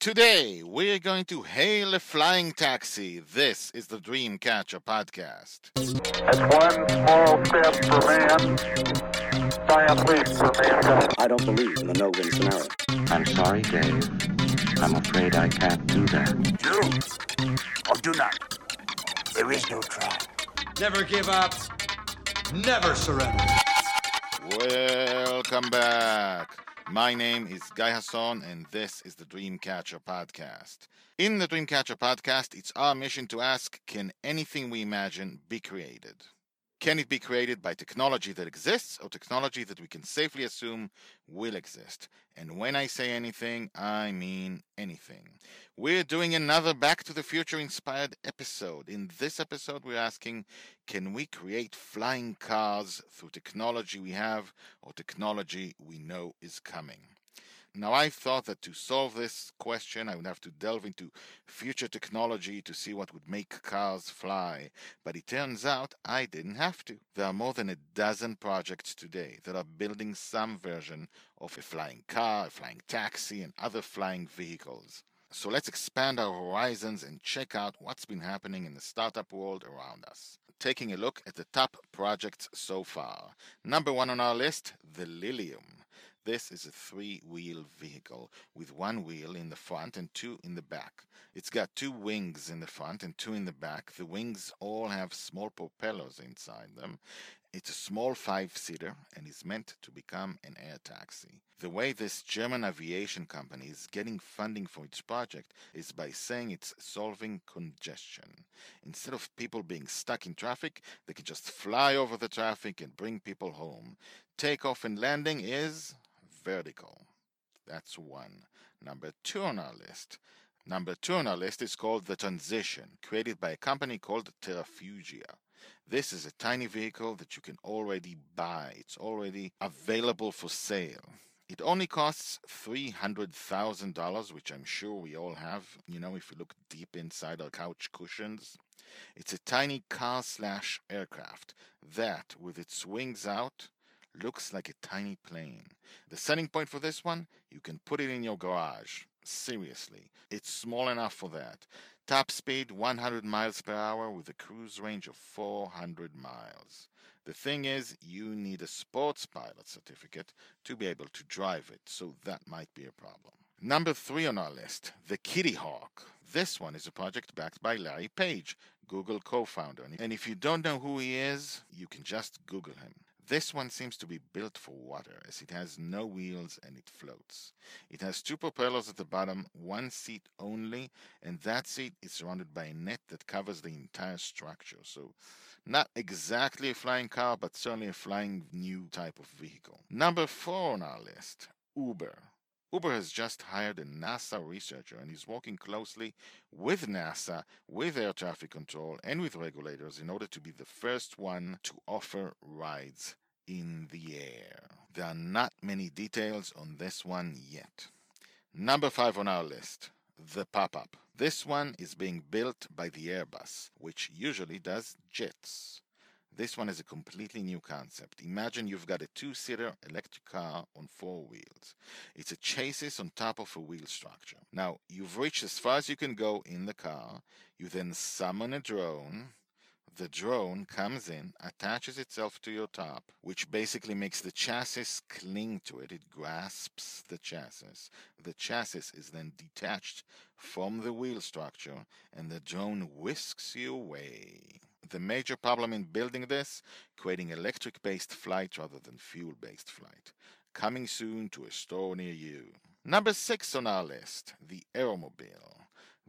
Today, we're going to hail a flying taxi. This is the Dreamcatcher podcast. That's one small step for man, giant leap for mankind. I don't believe in the no-win scenario. I'm sorry, Dave. I'm afraid I can't do that. Do or do not. There is no try. Never give up. Never surrender. Welcome back. My name is Guy Hasson, and this is the Dreamcatcher podcast. In the Dreamcatcher podcast, it's our mission to ask can anything we imagine be created? Can it be created by technology that exists or technology that we can safely assume will exist? And when I say anything, I mean anything. We're doing another Back to the Future inspired episode. In this episode, we're asking can we create flying cars through technology we have or technology we know is coming? Now, I thought that to solve this question, I would have to delve into future technology to see what would make cars fly. But it turns out I didn't have to. There are more than a dozen projects today that are building some version of a flying car, a flying taxi, and other flying vehicles. So let's expand our horizons and check out what's been happening in the startup world around us. Taking a look at the top projects so far. Number one on our list, the Lilium. This is a three-wheel vehicle with one wheel in the front and two in the back. It's got two wings in the front and two in the back. The wings all have small propellers inside them. It's a small five-seater and is meant to become an air taxi. The way this German aviation company is getting funding for its project is by saying it's solving congestion. Instead of people being stuck in traffic, they can just fly over the traffic and bring people home. Takeoff and landing is vertical. That's one. Number two on our list. Number two on our list is called the Transition, created by a company called Terrafugia. This is a tiny vehicle that you can already buy. It's already available for sale. It only costs $300,000, which I'm sure we all have, you know, if you look deep inside our couch cushions. It's a tiny car slash aircraft that, with its wings out, looks like a tiny plane. The selling point for this one, you can put it in your garage. Seriously, it's small enough for that. Top speed 100 miles per hour with a cruise range of 400 miles. The thing is, you need a sports pilot certificate to be able to drive it, so that might be a problem. Number three on our list, the Kitty Hawk. This one is a project backed by Larry Page, Google co founder. And if you don't know who he is, you can just Google him. This one seems to be built for water as it has no wheels and it floats. It has two propellers at the bottom, one seat only, and that seat is surrounded by a net that covers the entire structure. So, not exactly a flying car, but certainly a flying new type of vehicle. Number four on our list Uber. Uber has just hired a NASA researcher and is working closely with NASA, with air traffic control, and with regulators in order to be the first one to offer rides in the air. There are not many details on this one yet. Number five on our list the pop up. This one is being built by the Airbus, which usually does jets. This one is a completely new concept. Imagine you've got a two seater electric car on four wheels. It's a chassis on top of a wheel structure. Now, you've reached as far as you can go in the car. You then summon a drone. The drone comes in, attaches itself to your top, which basically makes the chassis cling to it. It grasps the chassis. The chassis is then detached from the wheel structure, and the drone whisks you away. The major problem in building this, creating electric based flight rather than fuel based flight. Coming soon to a store near you. Number six on our list, the AeroMobil.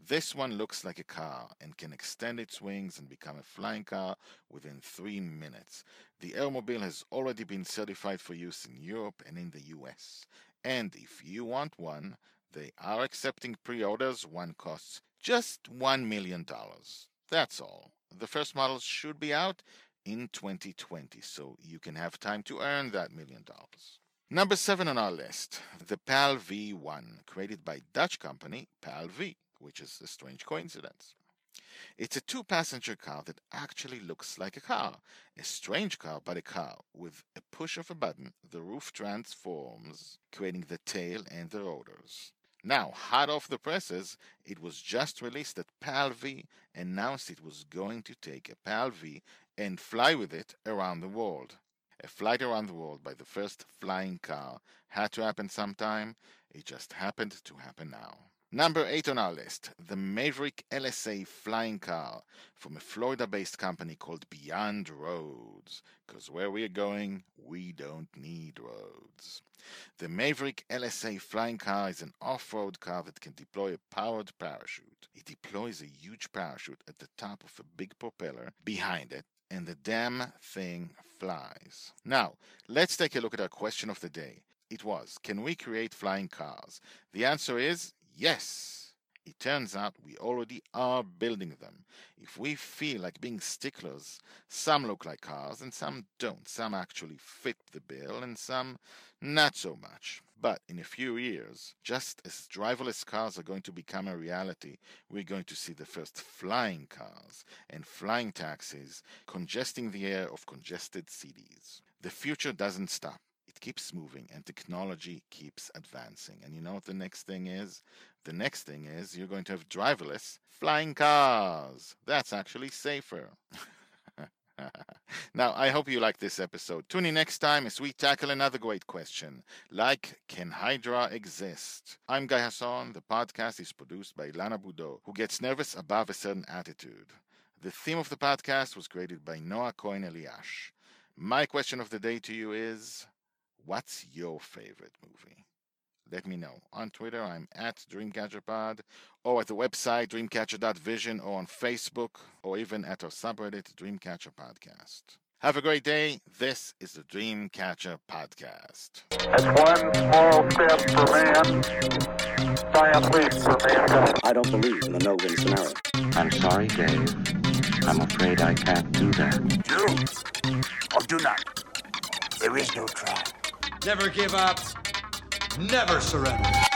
This one looks like a car and can extend its wings and become a flying car within three minutes. The AeroMobil has already been certified for use in Europe and in the US. And if you want one, they are accepting pre orders. One costs just $1 million. That's all. The first models should be out in 2020, so you can have time to earn that million dollars. Number seven on our list, the PAL V1, created by Dutch company PAL V, which is a strange coincidence. It's a two passenger car that actually looks like a car. A strange car, but a car. With a push of a button, the roof transforms, creating the tail and the rotors. Now, hot off the presses, it was just released that PAL-V announced it was going to take a PAL-V and fly with it around the world. A flight around the world by the first flying car had to happen sometime. It just happened to happen now. Number 8 on our list, the Maverick LSA flying car from a Florida-based company called Beyond Roads. Because where we're going, we don't need roads. The Maverick LSA flying car is an off-road car that can deploy a powered parachute. It deploys a huge parachute at the top of a big propeller behind it and the damn thing flies. Now, let's take a look at our question of the day. It was, can we create flying cars? The answer is yes. It turns out we already are building them. If we feel like being sticklers, some look like cars and some don't. Some actually fit the bill and some not so much. But in a few years, just as driverless cars are going to become a reality, we're going to see the first flying cars and flying taxis congesting the air of congested cities. The future doesn't stop. It keeps moving and technology keeps advancing. And you know what the next thing is? The next thing is you're going to have driverless flying cars. That's actually safer. now, I hope you like this episode. Tune in next time as we tackle another great question, like Can Hydra exist? I'm Guy Hasson. The podcast is produced by Lana Boudreau, who gets nervous above a certain attitude. The theme of the podcast was created by Noah Cohen Eliash. My question of the day to you is What's your favorite movie? Let me know. On Twitter, I'm at DreamCatcherPod, or at the website dreamcatcher.vision, or on Facebook, or even at our subreddit Dreamcatcher Podcast. Have a great day. This is the Dreamcatcher Podcast. That's one small step for man, giant leap for mankind. I don't believe in the no-win scenario. I'm sorry, Dave. I'm afraid I can't do that. Do or do not. There is no try. Never give up. Never surrender.